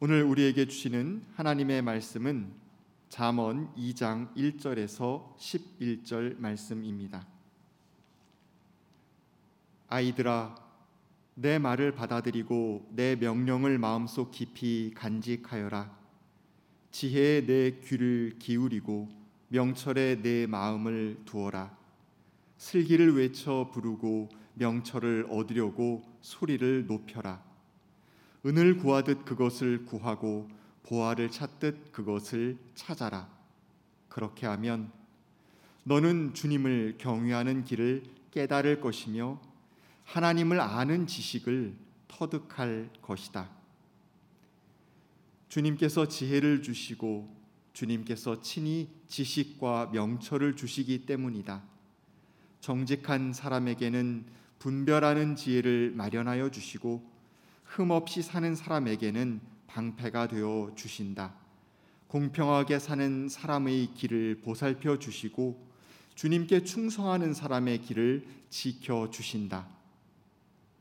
오늘 우리에게 주시는 하나님의 말씀은 잠언 2장 1절에서 11절 말씀입니다. 아이들아 내 말을 받아들이고 내 명령을 마음속 깊이 간직하여라. 지혜에 내 귀를 기울이고 명철에 내 마음을 두어라. 슬기를 외쳐 부르고 명철을 얻으려고 소리를 높여라. 은을 구하듯 그것을 구하고 보화를 찾듯 그것을 찾아라. 그렇게 하면 너는 주님을 경외하는 길을 깨달을 것이며 하나님을 아는 지식을 터득할 것이다. 주님께서 지혜를 주시고 주님께서 친히 지식과 명철을 주시기 때문이다. 정직한 사람에게는 분별하는 지혜를 마련하여 주시고 흠 없이 사는 사람에게는 방패가 되어 주신다. 공평하게 사는 사람의 길을 보살펴 주시고 주님께 충성하는 사람의 길을 지켜 주신다.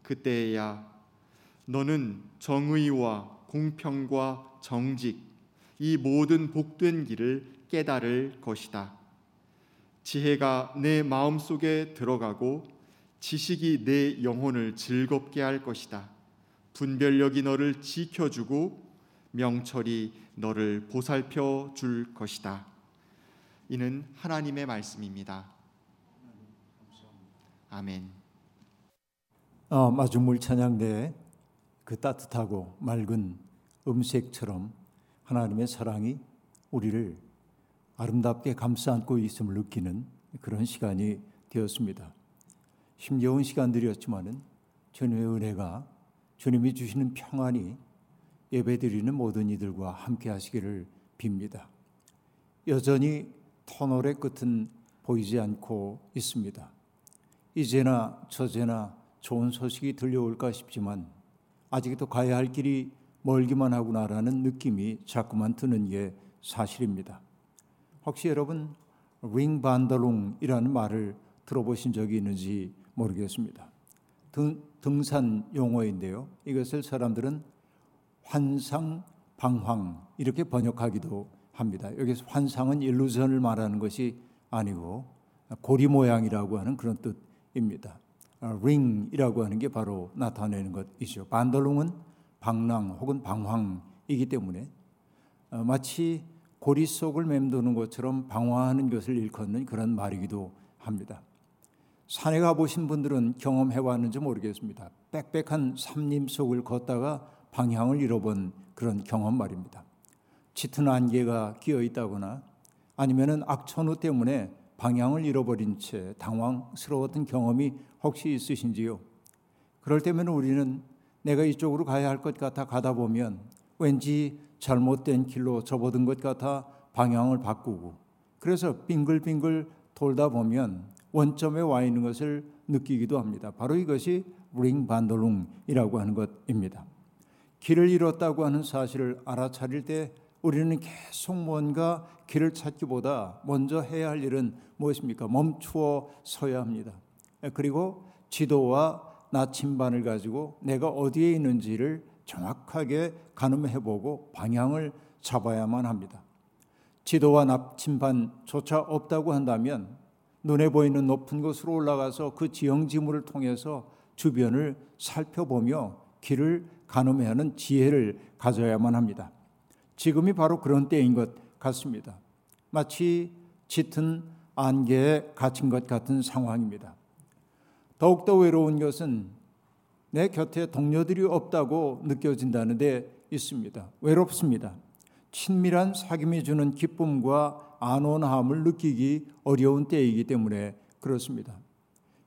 그때야 너는 정의와 공평과 정직 이 모든 복된 길을 깨달을 것이다. 지혜가 내 마음속에 들어가고 지식이 내 영혼을 즐겁게 할 것이다. 분별력이 너를 지켜주고 명철이 너를 보살펴 줄 것이다. 이는 하나님의 말씀입니다. 아멘. 어, 마중물 찬양대 그 따뜻하고 맑은 음색처럼 하나님의 사랑이 우리를 아름답게 감싸 안고 있음을 느끼는 그런 시간이 되었습니다. 힘겨운 시간들이었지만은 주님의 은혜가 주님이 주시는 평안이 예배드리는 모든 이들과 함께 하시기를 빕니다. 여전히 터널의 끝은 보이지 않고 있습니다. 이제나 저제나 좋은 소식이 들려올까 싶지만 아직도 가야 할 길이 멀기만 하구나라는 느낌이 자꾸만 드는 게 사실입니다. 혹시 여러분 링 반더롱이라는 말을 들어보신 적이 있는지 모르겠습니다. 등, 등산 용어인데요. 이것을 사람들은 환상 방황 이렇게 번역하기도 합니다. 여기서 환상은 일루전을 말하는 것이 아니고 고리 모양이라고 하는 그런 뜻입니다. 링이라고 하는 게 바로 나타내는 것이죠. 반덜롱은 방랑 혹은 방황이기 때문에 어, 마치 고리 속을 맴도는 것처럼 방황하는 것을 일컫는 그런 말이기도 합니다. 산에 가보신 분들은 경험해 왔는지 모르겠습니다. 빽빽한 삼림 속을 걷다가 방향을 잃어본 그런 경험 말입니다. 짙은 안개가 끼어 있다거나 아니면은 악천후 때문에 방향을 잃어버린 채 당황스러웠던 경험이 혹시 있으신지요? 그럴 때면 우리는 내가 이쪽으로 가야 할 것 같아 가다 보면 왠지 잘못된 길로 접어든 것 같아 방향을 바꾸고 그래서 빙글빙글 돌다 보면 원점에 와 있는 것을 느끼기도 합니다. 바로 이것이 링 반돌룽이라고 하는 것입니다. 길을 잃었다고 하는 사실을 알아차릴 때 우리는 계속 뭔가 길을 찾기보다 먼저 해야 할 일은 무엇입니까? 멈추어 서야 합니다. 그리고 지도와 나침반을 가지고 내가 어디에 있는지를 정확하게 가늠해보고 방향을 잡아야만 합니다. 지도와 나침반조차 없다고 한다면 눈에 보이는 높은 곳으로 올라가서 그 지형지물을 통해서 주변을 살펴보며 길을 가늠해야 하는 지혜를 가져야만 합니다. 지금이 바로 그런 때인 것 같습니다. 마치 짙은 안개에 갇힌 것 같은 상황입니다. 더욱더 외로운 것은 내 곁에 동료들이 없다고 느껴진다는 데 있습니다. 외롭습니다. 친밀한 사귐이 주는 기쁨과 안온함을 느끼기 어려운 때이기 때문에 그렇습니다.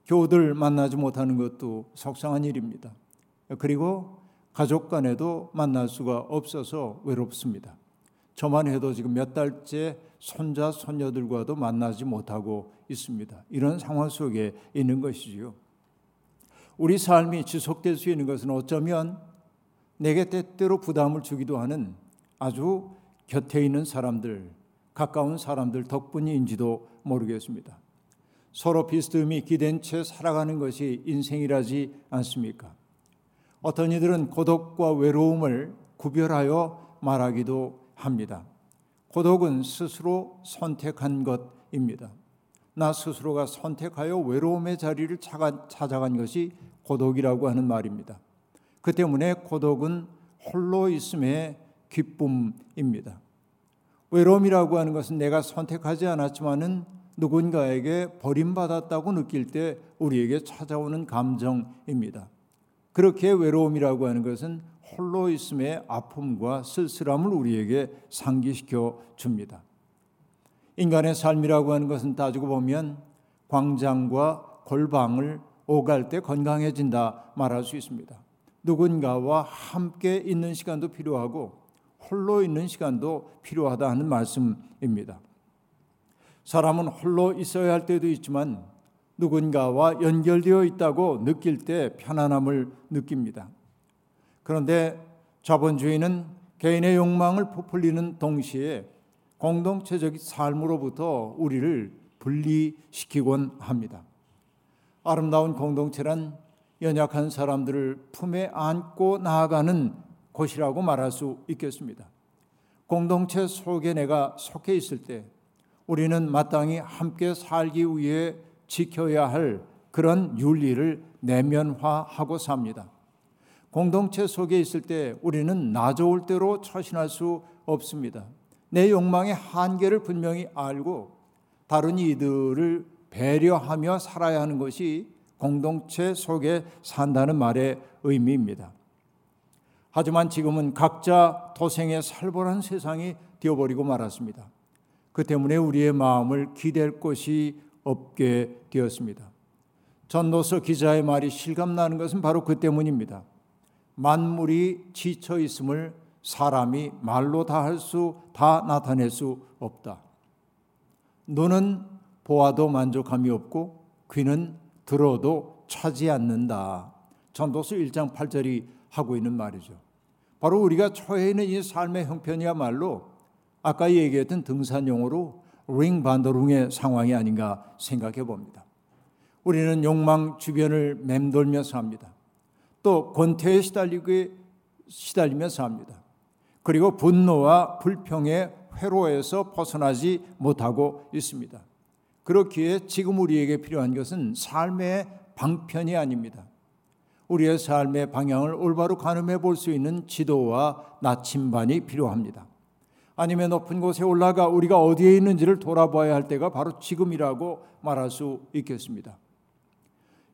교우들 만나지 못하는 것도 속상한 일입니다. 그리고 가족 간에도 만날 수가 없어서 외롭습니다. 저만 해도 지금 몇 달째 손자 손녀들과도 만나지 못하고 있습니다. 이런 상황 속에 있는 것이지요. 우리 삶이 지속될 수 있는 것은 어쩌면 내게 때때로 부담을 주기도 하는 아주 곁에 있는 사람들, 가까운 사람들 덕분인지도 모르겠습니다. 서로 비스듬히 기댄 채 살아가는 것이 인생이라지 않습니까? 어떤 이들은 고독과 외로움을 구별하여 말하기도 합니다. 고독은 스스로 선택한 것입니다. 나 스스로가 선택하여 외로움의 자리를 찾아간 것이 고독이라고 하는 말입니다. 그 때문에 고독은 홀로 있음의 기쁨입니다. 외로움이라고 하는 것은 내가 선택하지 않았지만은 누군가에게 버림받았다고 느낄 때 우리에게 찾아오는 감정입니다. 그렇게 외로움이라고 하는 것은 홀로 있음의 아픔과 쓸쓸함을 우리에게 상기시켜 줍니다. 인간의 삶이라고 하는 것은 따지고 보면 광장과 골방을 오갈 때 건강해진다 말할 수 있습니다. 누군가와 함께 있는 시간도 필요하고 홀로 있는 시간도 필요하다 하는 말씀입니다. 사람은 홀로 있어야 할 때도 있지만 누군가와 연결되어 있다고 느낄 때 편안함을 느낍니다. 그런데 자본주의는 개인의 욕망을 부풀리는 동시에 공동체적 삶으로부터 우리를 분리시키곤 합니다. 아름다운 공동체란 연약한 사람들을 품에 안고 나아가는 곳이라고 말할 수 있겠습니다. 공동체 속에 내가 속해 있을 때 우리는 마땅히 함께 살기 위해 지켜야 할 그런 윤리를 내면화하고 삽니다. 공동체 속에 있을 때 우리는 나 좋을 대로 처신할 수 없습니다. 내 욕망의 한계를 분명히 알고 다른 이들을 배려하며 살아야 하는 것이 공동체 속에 산다는 말의 의미입니다. 하지만 지금은 각자 도생에 살벌한 세상이 되어버리고 말았습니다. 그 때문에 우리의 마음을 기댈 곳이 없게 되었습니다. 전도서 기자의 말이 실감나는 것은 바로 그 때문입니다. 만물이 지쳐 있음을 사람이 말로 다 할 수, 다 나타낼 수 없다. 눈은 보아도 만족함이 없고 귀는 들어도 차지 않는다. 전도서 1장 8절이 하고 있는 말이죠. 바로 우리가 처해 있는 이 삶의 형편이야말로 아까 얘기했던 등산용어로 링 반더룽의 상황이 아닌가 생각해 봅니다. 우리는 욕망 주변을 맴돌며 삽니다. 또 권태에 시달리고 시달리며 삽니다. 그리고 분노와 불평의 회로에서 벗어나지 못하고 있습니다. 그렇기에 지금 우리에게 필요한 것은 삶의 방편이 아닙니다. 우리의 삶의 방향을 올바로 가늠해 볼 수 있는 지도와 나침반이 필요합니다. 아니면 높은 곳에 올라가 우리가 어디에 있는지를 돌아봐야 할 때가 바로 지금이라고 말할 수 있겠습니다.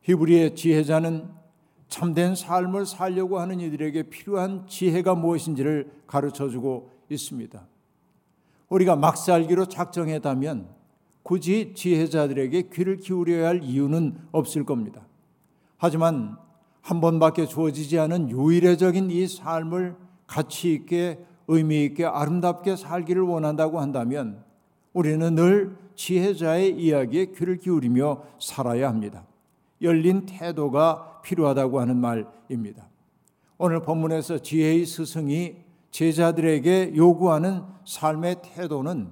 히브리의 지혜자는 참된 삶을 살려고 하는 이들에게 필요한 지혜가 무엇인지를 가르쳐 주고 있습니다. 우리가 막 살기로 작정했다면 굳이 지혜자들에게 귀를 기울여야 할 이유는 없을 겁니다. 하지만 한 번밖에 주어지지 않은 유일해적인 이 삶을 가치 있게 의미 있게 아름답게 살기를 원한다고 한다면 우리는 늘 지혜자의 이야기에 귀를 기울이며 살아야 합니다. 열린 태도가 필요하다고 하는 말입니다. 오늘 본문에서 지혜의 스승이 제자들에게 요구하는 삶의 태도는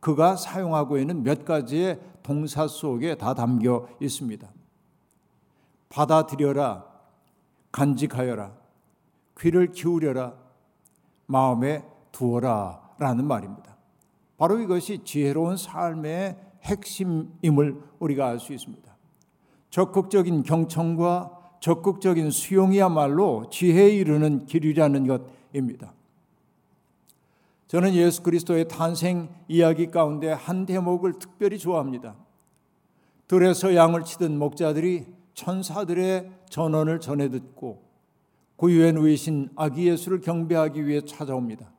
그가 사용하고 있는 몇 가지의 동사 속에 다 담겨 있습니다. 받아들여라, 간직하여라, 귀를 기울여라, 마음에 두어라 라는 말입니다. 바로 이것이 지혜로운 삶의 핵심임을 우리가 알 수 있습니다. 적극적인 경청과 적극적인 수용이야말로 지혜에 이르는 길이라는 것입니다. 저는 예수 그리스도의 탄생 이야기 가운데 한 대목을 특별히 좋아합니다. 들에서 양을 치던 목자들이 천사들의 전언을 전해 듣고 구유에 누이신 아기 예수를 경배하기 위해 찾아옵니다.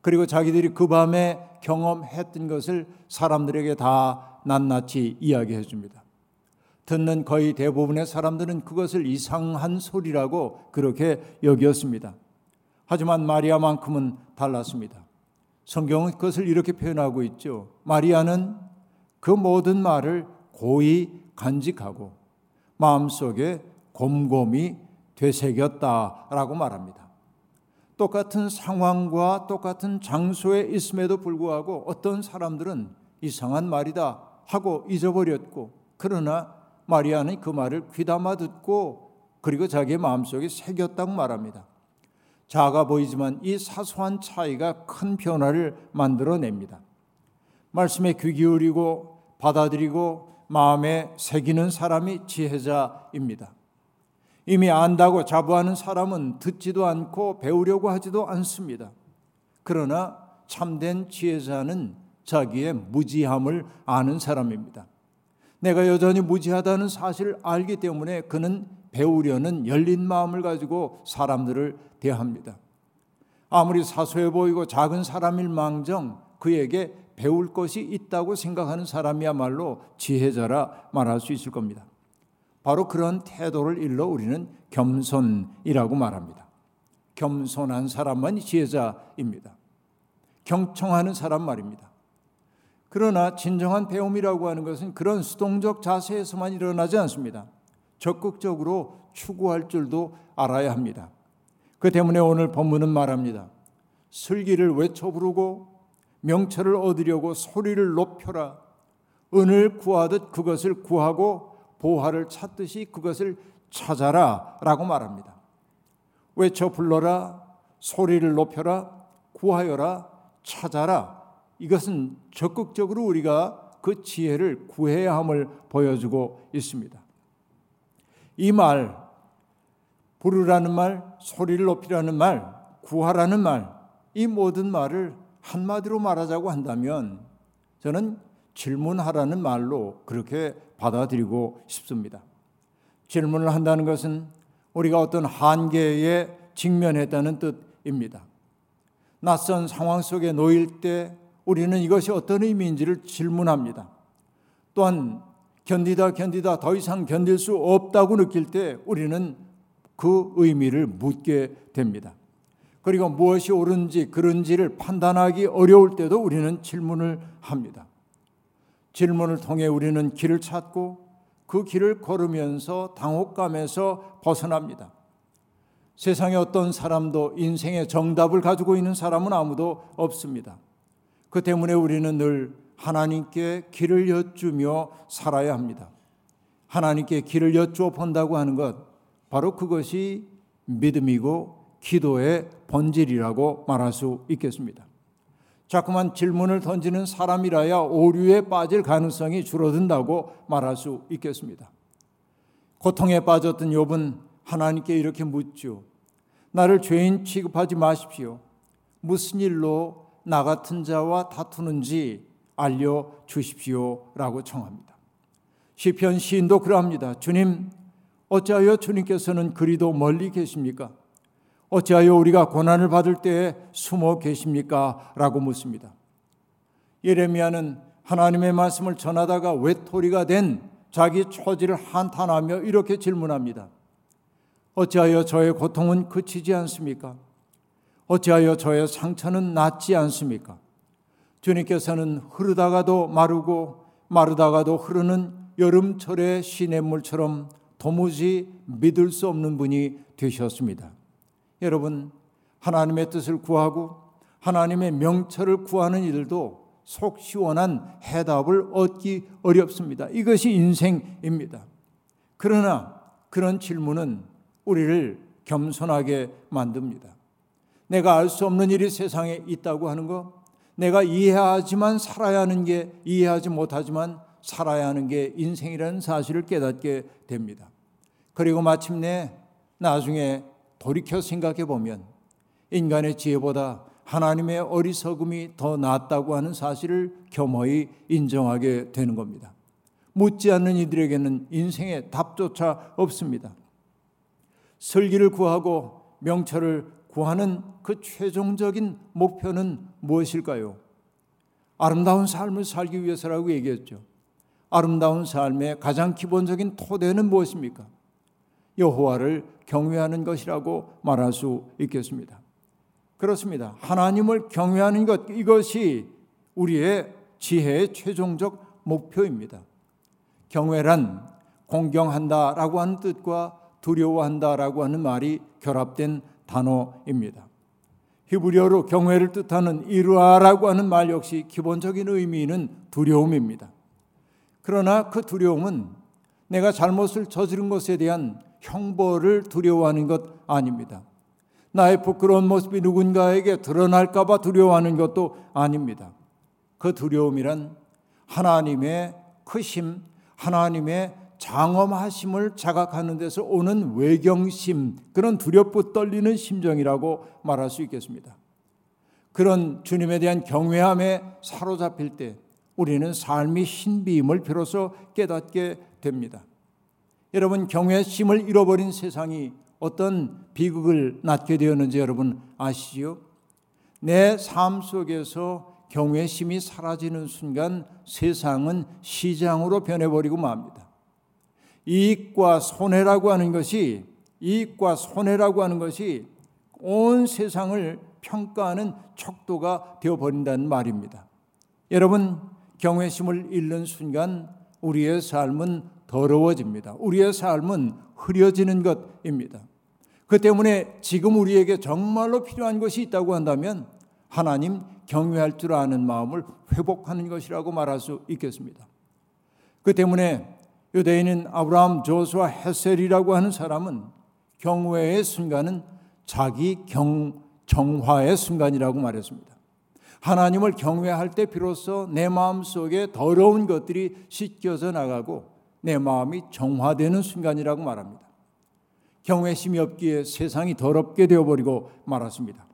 그리고 자기들이 그 밤에 경험했던 것을 사람들에게 다 낱낱이 이야기해 줍니다. 듣는 거의 대부분의 사람들은 그것을 이상한 소리라고 그렇게 여겼습니다. 하지만 마리아만큼은 달랐습니다. 성경은 그것을 이렇게 표현하고 있죠. 마리아는 그 모든 말을 고이 간직하고 마음속에 곰곰이 되새겼다라고 말합니다. 똑같은 상황과 똑같은 장소에 있음에도 불구하고 어떤 사람들은 이상한 말이다 하고 잊어버렸고 그러나 마리아는 그 말을 귀담아 듣고 그리고 자기의 마음속에 새겼다고 말합니다. 작아 보이지만 이 사소한 차이가 큰 변화를 만들어냅니다. 말씀에 귀 기울이고 받아들이고 마음에 새기는 사람이 지혜자입니다. 이미 안다고 자부하는 사람은 듣지도 않고 배우려고 하지도 않습니다. 그러나 참된 지혜자는 자기의 무지함을 아는 사람입니다. 내가 여전히 무지하다는 사실을 알기 때문에 그는 배우려는 열린 마음을 가지고 사람들을 대합니다. 아무리 사소해 보이고 작은 사람일 망정 그에게 배울 것이 있다고 생각하는 사람이야말로 지혜자라 말할 수 있을 겁니다. 바로 그런 태도를 일러 우리는 겸손이라고 말합니다. 겸손한 사람만 지혜자입니다. 경청하는 사람 말입니다. 그러나 진정한 배움이라고 하는 것은 그런 수동적 자세에서만 일어나지 않습니다. 적극적으로 추구할 줄도 알아야 합니다. 그 때문에 오늘 본문은 말합니다. 슬기를 외쳐 부르고 명철을 얻으려고 소리를 높여라. 은을 구하듯 그것을 구하고 보화를 찾듯이 그것을 찾아라 라고 말합니다. 외쳐 불러라, 소리를 높여라, 구하여라, 찾아라. 이것은 적극적으로 우리가 그 지혜를 구해야 함을 보여주고 있습니다. 이 말, 부르라는 말, 소리를 높이라는 말, 구하라는 말, 이 모든 말을 한마디로 말하자고 한다면 저는 질문하라는 말로 그렇게 받아들이고 싶습니다. 질문을 한다는 것은 우리가 어떤 한계에 직면했다는 뜻입니다. 낯선 상황 속에 놓일 때 우리는 이것이 어떤 의미인지를 질문합니다. 또한 견디다 견디다 더 이상 견딜 수 없다고 느낄 때 우리는 그 의미를 묻게 됩니다. 그리고 무엇이 옳은지 그른지를 판단하기 어려울 때도 우리는 질문을 합니다. 질문을 통해 우리는 길을 찾고 그 길을 걸으면서 당혹감에서 벗어납니다. 세상에 어떤 사람도 인생의 정답을 가지고 있는 사람은 아무도 없습니다. 그 때문에 우리는 늘 하나님께 길을 여쭈며 살아야 합니다. 하나님께 길을 여쭈어 본다고 하는 것, 바로 그것이 믿음이고 기도의 본질이라고 말할 수 있겠습니다. 자꾸만 질문을 던지는 사람이라야 오류에 빠질 가능성이 줄어든다고 말할 수 있겠습니다. 고통에 빠졌던 욥은 하나님께 이렇게 묻죠. 나를 죄인 취급하지 마십시오. 무슨 일로 나 같은 자와 다투는지 알려 주십시오라고 청합니다. 시편 시인도 그러합니다. 주님, 어찌하여 주님께서는 그리도 멀리 계십니까? 어찌하여 우리가 고난을 받을 때에 숨어 계십니까? 라고 묻습니다. 예레미야는 하나님의 말씀을 전하다가 외톨이가 된 자기 처지를 한탄하며 이렇게 질문합니다. 어찌하여 저의 고통은 그치지 않습니까? 어찌하여 저의 상처는 낫지 않습니까? 주님께서는 흐르다가도 마르고 마르다가도 흐르는 여름철의 시냇물처럼 도무지 믿을 수 없는 분이 되셨습니다. 여러분, 하나님의 뜻을 구하고 하나님의 명철을 구하는 일도 속 시원한 해답을 얻기 어렵습니다. 이것이 인생입니다. 그러나 그런 질문은 우리를 겸손하게 만듭니다. 내가 알 수 없는 일이 세상에 있다고 하는 것, 내가 이해하지만 살아야 하는 게 이해하지 못하지만 살아야 하는 게 인생이라는 사실을 깨닫게 됩니다. 그리고 마침내 나중에 돌이켜 생각해 보면 인간의 지혜보다 하나님의 어리석음이 더 낫다고 하는 사실을 겸허히 인정하게 되는 겁니다. 묻지 않는 이들에게는 인생의 답조차 없습니다. 설기를 구하고 명철을 구하는 그 최종적인 목표는 무엇일까요? 아름다운 삶을 살기 위해서라고 얘기했죠. 아름다운 삶의 가장 기본적인 토대는 무엇입니까? 여호와를 경외하는 것이라고 말할 수 있겠습니다. 그렇습니다. 하나님을 경외하는 것 이것이 우리의 지혜의 최종적 목표입니다. 경외란 공경한다라고 하는 뜻과 두려워한다라고 하는 말이 결합된 단어입니다. 히브리어로 경외를 뜻하는 이루아라고 하는 말 역시 기본적인 의미는 두려움입니다. 그러나 그 두려움은 내가 잘못을 저지른 것에 대한 형벌을 두려워하는 것 아닙니다. 나의 부끄러운 모습이 누군가에게 드러날까봐 두려워하는 것도 아닙니다. 그 두려움이란 하나님의 크심, 하나님의 장엄하심을 자각하는 데서 오는 외경심, 그런 두렵고 떨리는 심정이라고 말할 수 있겠습니다. 그런 주님에 대한 경외함에 사로잡힐 때 우리는 삶이 신비임을 비로소 깨닫게 됩니다. 여러분 경외심을 잃어버린 세상이 어떤 비극을 낳게 되었는지 여러분 아시지요? 내삶 속에서 경외심이 사라지는 순간 세상은 시장으로 변해버리고 맙니다. 이익과 손해라고 하는 것이 이익과 손해라고 하는 것이 온 세상을 평가하는 척도가 되어버린다는 말입니다. 여러분 경외심을 잃는 순간 우리의 삶은 더러워집니다. 우리의 삶은 흐려지는 것입니다. 그 때문에 지금 우리에게 정말로 필요한 것이 있다고 한다면 하나님 경외할 줄 아는 마음을 회복하는 것이라고 말할 수 있겠습니다. 그 때문에 유대인인 아브라함 조수아 헤셀이라고 하는 사람은 경외의 순간은 자기 경 정화의 순간이라고 말했습니다. 하나님을 경외할 때 비로소 내 마음 속에 더러운 것들이 씻겨져 나가고 내 마음이 정화되는 순간이라고 말합니다. 경외심이 없기에 세상이 더럽게 되어버리고 말았습니다.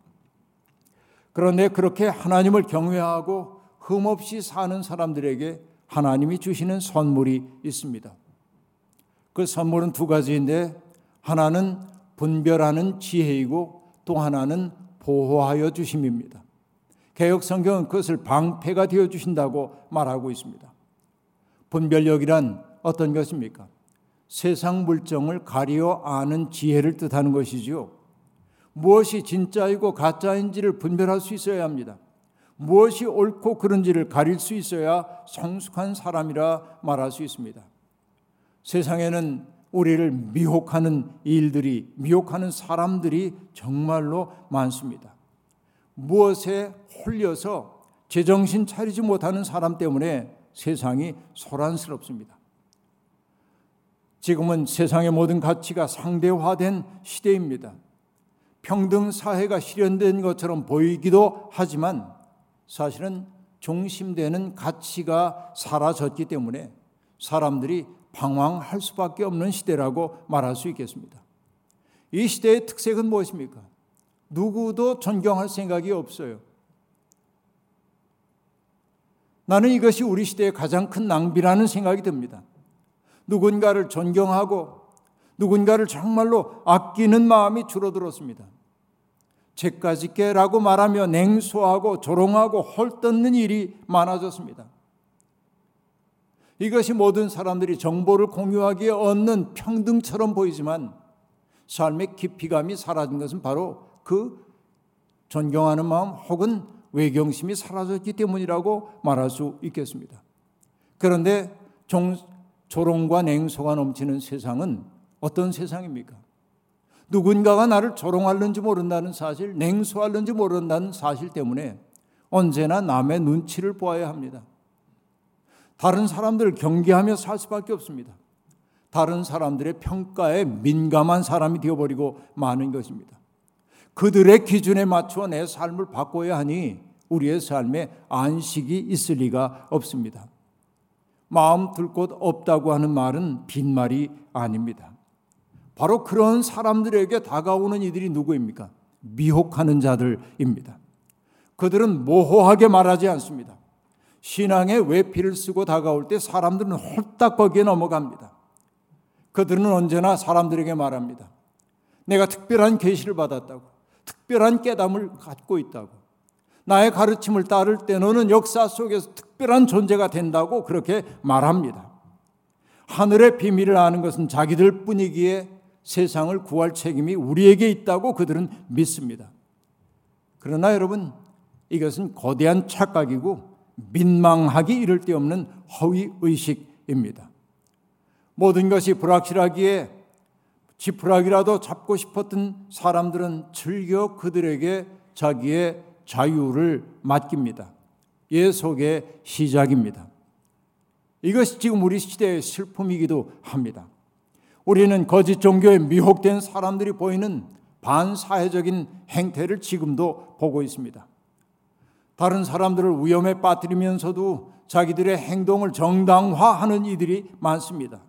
그런데 그렇게 하나님을 경외하고 흠없이 사는 사람들에게 하나님이 주시는 선물이 있습니다. 그 선물은 두 가지인데 하나는 분별하는 지혜이고 또 하나는 보호하여 주심입니다. 개혁 성경은 그것을 방패가 되어 주신다고 말하고 있습니다. 분별력이란 어떤 것입니까? 세상 물정을 가리어 아는 지혜를 뜻하는 것이지요. 무엇이 진짜이고 가짜인지를 분별할 수 있어야 합니다. 무엇이 옳고 그른지를 가릴 수 있어야 성숙한 사람이라 말할 수 있습니다. 세상에는 우리를 미혹하는 일들이, 미혹하는 사람들이 정말로 많습니다. 무엇에 홀려서 제정신 차리지 못하는 사람 때문에 세상이 소란스럽습니다. 지금은 세상의 모든 가치가 상대화된 시대입니다. 평등 사회가 실현된 것처럼 보이기도 하지만 사실은 중심되는 가치가 사라졌기 때문에 사람들이 방황할 수밖에 없는 시대라고 말할 수 있겠습니다. 이 시대의 특색은 무엇입니까? 누구도 존경할 생각이 없어요. 나는 이것이 우리 시대의 가장 큰 낭비라는 생각이 듭니다. 누군가를 존경하고 누군가를 정말로 아끼는 마음이 줄어들었습니다. 죄까짓게라고 말하며 냉소하고 조롱하고 헐뜯는 일이 많아졌습니다. 이것이 모든 사람들이 정보를 공유하기에 얻는 평등처럼 보이지만 삶의 깊이감이 사라진 것은 바로 그 존경하는 마음 혹은 외경심이 사라졌기 때문이라고 말할 수 있겠습니다. 그런데 종, 조롱과 냉소가 넘치는 세상은 어떤 세상입니까? 누군가가 나를 조롱하는지 모른다는 사실, 냉소하는지 모른다는 사실 때문에 언제나 남의 눈치를 보아야 합니다. 다른 사람들을 경계하며 살 수밖에 없습니다. 다른 사람들의 평가에 민감한 사람이 되어버리고 마는 것입니다. 그들의 기준에 맞추어 내 삶을 바꿔야 하니 우리의 삶에 안식이 있을 리가 없습니다. 마음 둘 곳 없다고 하는 말은 빈말이 아닙니다. 바로 그런 사람들에게 다가오는 이들이 누구입니까? 미혹하는 자들입니다. 그들은 모호하게 말하지 않습니다. 신앙의 외피를 쓰고 다가올 때 사람들은 홀딱 거기에 넘어갑니다. 그들은 언제나 사람들에게 말합니다. 내가 특별한 계시를 받았다고, 특별한 깨달음을 갖고 있다고, 나의 가르침을 따를 때 너는 역사 속에서 특별한 존재가 된다고 그렇게 말합니다. 하늘의 비밀을 아는 것은 자기들 뿐이기에 세상을 구할 책임이 우리에게 있다고 그들은 믿습니다. 그러나 여러분, 이것은 거대한 착각이고 민망하기 이를 데 없는 허위 의식입니다. 모든 것이 불확실하기에 지푸라기라도 잡고 싶었던 사람들은 즐겨 그들에게 자기의 자유를 맡깁니다. 예속의 시작입니다. 이것이 지금 우리 시대의 슬픔이기도 합니다. 우리는 거짓 종교에 미혹된 사람들이 보이는 반사회적인 행태를 지금도 보고 있습니다. 다른 사람들을 위험에 빠뜨리면서도 자기들의 행동을 정당화하는 이들이 많습니다.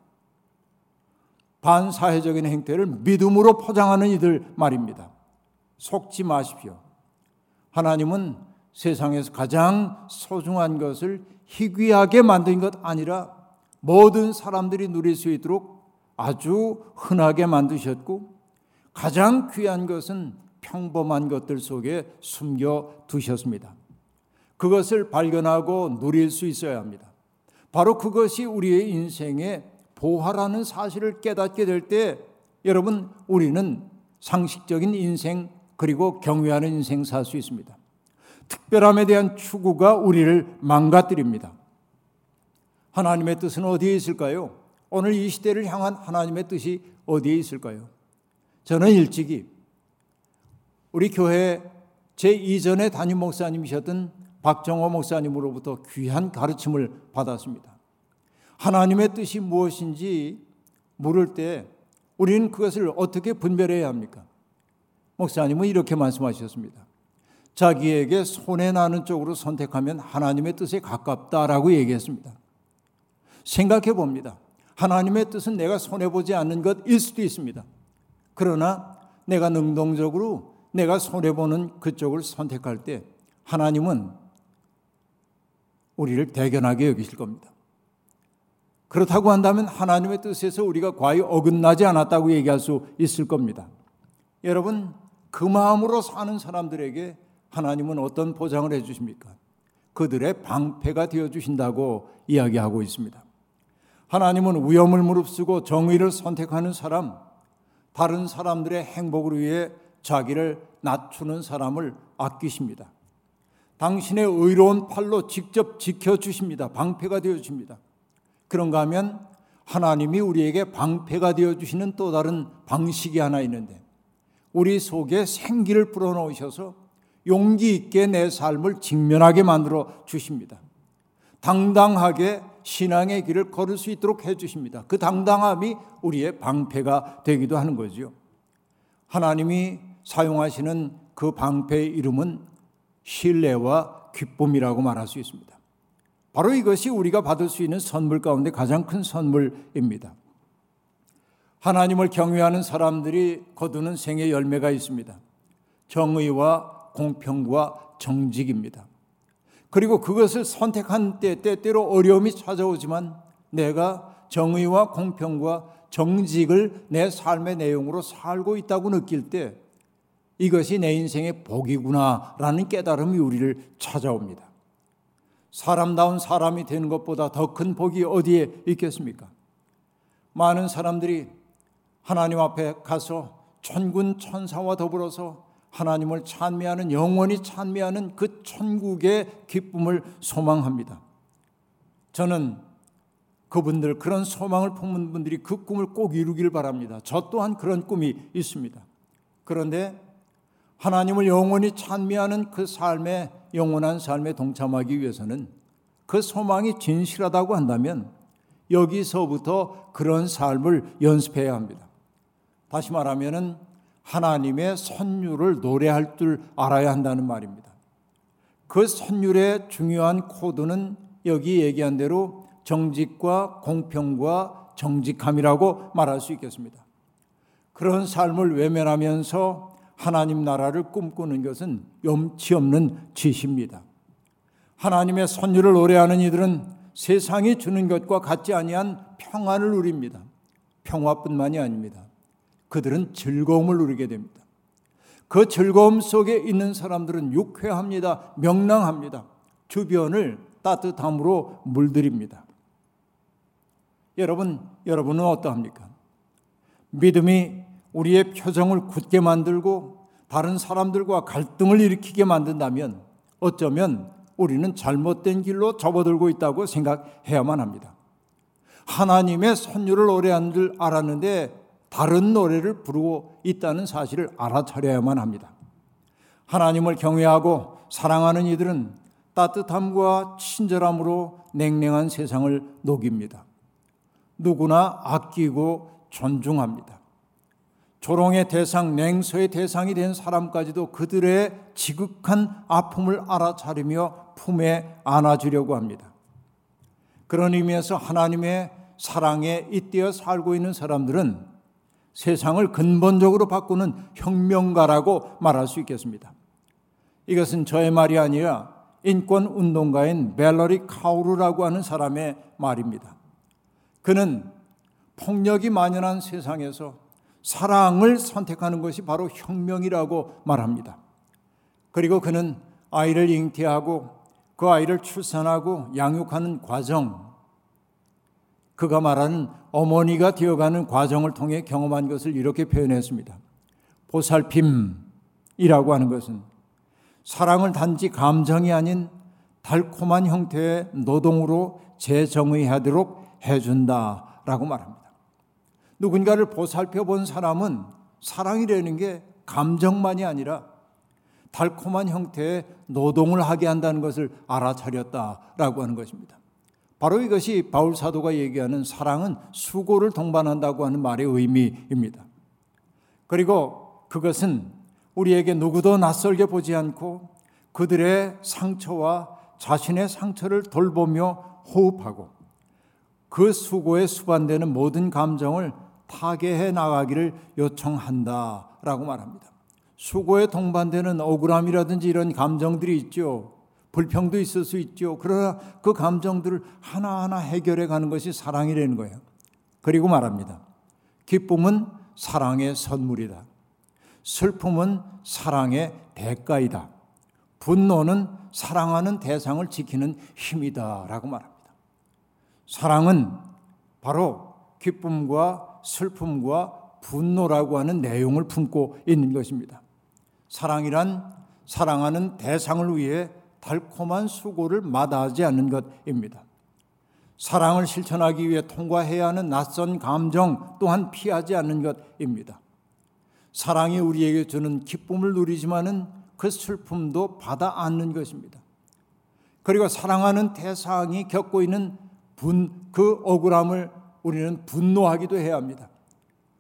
반사회적인 행태를 믿음으로 포장하는 이들 말입니다. 속지 마십시오. 하나님은 세상에서 가장 소중한 것을 희귀하게 만든 것 아니라 모든 사람들이 누릴 수 있도록 아주 흔하게 만드셨고 가장 귀한 것은 평범한 것들 속에 숨겨 두셨습니다. 그것을 발견하고 누릴 수 있어야 합니다. 바로 그것이 우리의 인생의 보화라는 사실을 깨닫게 될 때 여러분 우리는 상식적인 인생 그리고 경외하는 인생 살 수 있습니다. 특별함에 대한 추구가 우리를 망가뜨립니다. 하나님의 뜻은 어디에 있을까요? 오늘 이 시대를 향한 하나님의 뜻이 어디에 있을까요? 저는 일찍이 우리 교회 제 이전의 담임 목사님이셨던 박정호 목사님으로부터 귀한 가르침을 받았습니다. 하나님의 뜻이 무엇인지 물을 때 우리는 그것을 어떻게 분별해야 합니까? 목사님은 이렇게 말씀하셨습니다. 자기에게 손해 나는 쪽으로 선택하면 하나님의 뜻에 가깝다라고 얘기했습니다. 생각해 봅니다. 하나님의 뜻은 내가 손해보지 않는 것일 수도 있습니다. 그러나 내가 능동적으로 내가 손해보는 그쪽을 선택할 때 하나님은 우리를 대견하게 여기실 겁니다. 그렇다고 한다면 하나님의 뜻에서 우리가 과연 어긋나지 않았다고 얘기할 수 있을 겁니다. 여러분, 그 마음으로 사는 사람들에게 하나님은 어떤 보장을 해 주십니까? 그들의 방패가 되어 주신다고 이야기하고 있습니다. 하나님은 위험을 무릅쓰고 정의를 선택하는 사람, 다른 사람들의 행복을 위해 자기를 낮추는 사람을 아끼십니다. 당신의 의로운 팔로 직접 지켜주십니다. 방패가 되어주십니다. 그런가 하면 하나님이 우리에게 방패가 되어주시는 또 다른 방식이 하나 있는데 우리 속에 생기를 불어넣으셔서 용기 있게 내 삶을 직면하게 만들어 주십니다. 당당하게 신앙의 길을 걸을 수 있도록 해 주십니다. 그 당당함이 우리의 방패가 되기도 하는 거죠. 하나님이 사용하시는 그 방패의 이름은 신뢰와 기쁨이라고 말할 수 있습니다. 바로 이것이 우리가 받을 수 있는 선물 가운데 가장 큰 선물입니다. 하나님을 경외하는 사람들이 거두는 생의 열매가 있습니다. 정의와 공평과 정직입니다. 그리고 그것을 선택한 때 때때로 어려움이 찾아오지만 내가 정의와 공평과 정직을 내 삶의 내용으로 살고 있다고 느낄 때 이것이 내 인생의 복이구나라는 깨달음이 우리를 찾아옵니다. 사람다운 사람이 되는 것보다 더 큰 복이 어디에 있겠습니까? 많은 사람들이 하나님 앞에 가서 천군 천사와 더불어서 하나님을 찬미하는 영원히 찬미하는 그 천국의 기쁨을 소망합니다. 저는 그분들 그런 소망을 품은 분들이 그 꿈을 꼭 이루길 바랍니다. 저 또한 그런 꿈이 있습니다. 그런데 하나님을 영원히 찬미하는 그 삶의 영원한 삶에 동참하기 위해서는 그 소망이 진실하다고 한다면 여기서부터 그런 삶을 연습해야 합니다. 다시 말하면은 하나님의 선율을 노래할 줄 알아야 한다는 말입니다. 그 선율의 중요한 코드는 여기 얘기한 대로 정직과 공평과 정직함이라고 말할 수 있겠습니다. 그런 삶을 외면하면서 하나님 나라를 꿈꾸는 것은 염치 없는 짓입니다. 하나님의 선율을 노래하는 이들은 세상이 주는 것과 같지 아니한 평안을 누립니다. 평화뿐만이 아닙니다. 그들은 즐거움을 누리게 됩니다. 그 즐거움 속에 있는 사람들은 유쾌합니다. 명랑합니다. 주변을 따뜻함으로 물들입니다. 여러분, 여러분은 어떠합니까? 믿음이 우리의 표정을 굳게 만들고 다른 사람들과 갈등을 일으키게 만든다면 어쩌면 우리는 잘못된 길로 접어들고 있다고 생각해야만 합니다. 하나님의 선율을 노래한 줄 알았는데 다른 노래를 부르고 있다는 사실을 알아차려야만 합니다. 하나님을 경외하고 사랑하는 이들은 따뜻함과 친절함으로 냉랭한 세상을 녹입니다. 누구나 아끼고 존중합니다. 조롱의 대상, 냉소의 대상이 된 사람까지도 그들의 지극한 아픔을 알아차리며 품에 안아주려고 합니다. 그런 의미에서 하나님의 사랑에 잇대어 살고 있는 사람들은 세상을 근본적으로 바꾸는 혁명가라고 말할 수 있겠습니다. 이것은 저의 말이 아니라 인권 운동가인 벨러리 카우르라고 하는 사람의 말입니다. 그는 폭력이 만연한 세상에서 사랑을 선택하는 것이 바로 혁명이라고 말합니다. 그리고 그는 아이를 잉태하고 그 아이를 출산하고 양육하는 과정, 그가 말하는 어머니가 되어가는 과정을 통해 경험한 것을 이렇게 표현했습니다. 보살핌이라고 하는 것은 사랑을 단지 감정이 아닌 달콤한 형태의 노동으로 재정의하도록 해준다라고 말합니다. 누군가를 보살펴 본 사람은 사랑이라는 게 감정만이 아니라 달콤한 형태의 노동을 하게 한다는 것을 알아차렸다라고 하는 것입니다. 바로 이것이 바울 사도가 얘기하는 사랑은 수고를 동반한다고 하는 말의 의미입니다. 그리고 그것은 우리에게 누구도 낯설게 보지 않고 그들의 상처와 자신의 상처를 돌보며 호흡하고 그 수고에 수반되는 모든 감정을 타개해 나가기를 요청한다라고 말합니다. 수고에 동반되는 억울함이라든지 이런 감정들이 있죠. 불평도 있을 수 있죠. 그러나 그 감정들을 하나하나 해결해 가는 것이 사랑이라는 거예요. 그리고 말합니다. 기쁨은 사랑의 선물이다. 슬픔은 사랑의 대가이다. 분노는 사랑하는 대상을 지키는 힘이다. 라고 말합니다. 사랑은 바로 기쁨과 슬픔과 분노라고 하는 내용을 품고 있는 것입니다. 사랑이란 사랑하는 대상을 위해 달콤한 수고를 마다하지 않는 것입니다. 사랑을 실천하기 위해 통과해야 하는 낯선 감정 또한 피하지 않는 것입니다. 사랑이 우리에게 주는 기쁨을 누리지만은 그 슬픔도 받아 안는 것입니다. 그리고 사랑하는 대상이 겪고 있는 분, 그 억울함을 우리는 분노하기도 해야 합니다.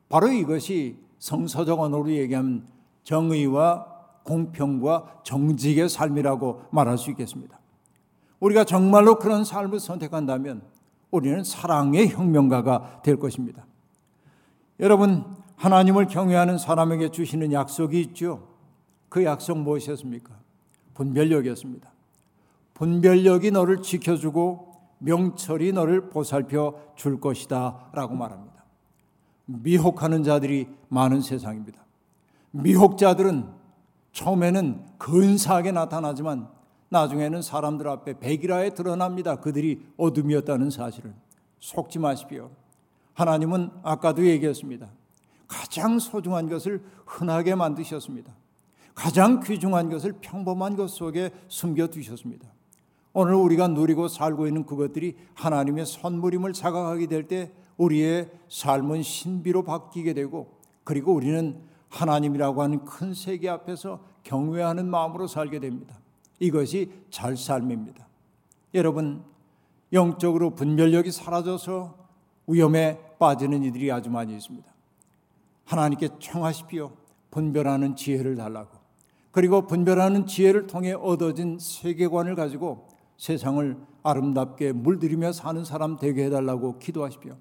바로 이것이 성서적 언어로 얘기하면 정의와 공평과 정직의 삶이라고 말할 수 있겠습니다. 우리가 정말로 그런 삶을 선택한다면 우리는 사랑의 혁명가가 될 것입니다. 여러분, 하나님을 경외하는 사람에게 주시는 약속이 있죠. 그 약속 무엇이었습니까? 분별력이었습니다. 분별력이 너를 지켜주고 명철이 너를 보살펴 줄 것이다 라고 말합니다. 미혹하는 자들이 많은 세상입니다. 미혹자들은 처음에는 근사하게 나타나지만 나중에는 사람들 앞에 백일하에 드러납니다. 그들이 어둠이었다는 사실을 속지 마십시오. 하나님은 아까도 얘기했습니다. 가장 소중한 것을 흔하게 만드셨습니다. 가장 귀중한 것을 평범한 것 속에 숨겨 두셨습니다. 오늘 우리가 누리고 살고 있는 그것들이 하나님의 선물임을 자각하게 될 때 우리의 삶은 신비로 바뀌게 되고 그리고 우리는 하나님이라고 하는 큰 세계 앞에서 경외하는 마음으로 살게 됩니다. 이것이 잘 삶입니다. 여러분, 영적으로 분별력이 사라져서 위험에 빠지는 이들이 아주 많이 있습니다. 하나님께 청하십시오. 분별하는 지혜를 달라고. 그리고 분별하는 지혜를 통해 얻어진 세계관을 가지고 세상을 아름답게 물들이며 사는 사람 되게 해달라고 기도하십시오.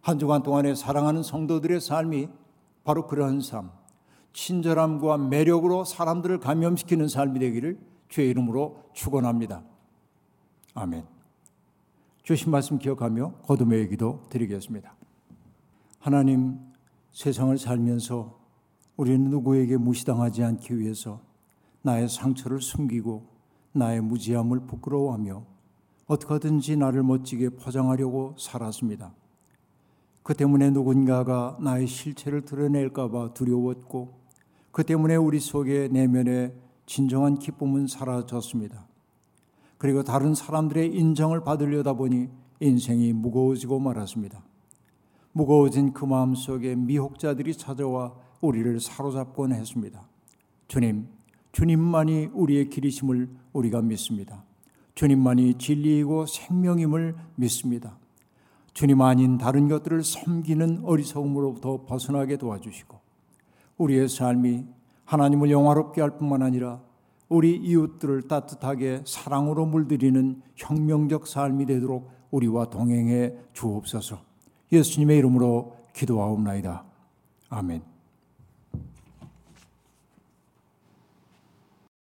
한 주간 동안에 사랑하는 성도들의 삶이 바로 그러한 삶, 친절함과 매력으로 사람들을 감염시키는 삶이 되기를 주의 이름으로 축원합니다. 아멘. 주신 말씀 기억하며 거듭의 기도 드리겠습니다. 하나님 세상을 살면서 우리는 누구에게 무시당하지 않기 위해서 나의 상처를 숨기고 나의 무지함을 부끄러워하며 어떻게든지 나를 멋지게 포장하려고 살았습니다. 그 때문에 누군가가 나의 실체를 드러낼까봐 두려웠고, 그 때문에 우리 속에 내면의 진정한 기쁨은 사라졌습니다. 그리고 다른 사람들의 인정을 받으려다 보니 인생이 무거워지고 말았습니다. 무거워진 그 마음 속에 미혹자들이 찾아와 우리를 사로잡곤 했습니다. 주님, 주님만이 우리의 길이심을 우리가 믿습니다. 주님만이 진리이고 생명임을 믿습니다. 주님 아닌 다른 것들을 섬기는 어리석음으로부터 벗어나게 도와주시고 우리의 삶이 하나님을 영화롭게 할 뿐만 아니라 우리 이웃들을 따뜻하게 사랑으로 물들이는 혁명적 삶이 되도록 우리와 동행해 주옵소서. 예수님의 이름으로 기도하옵나이다. 아멘.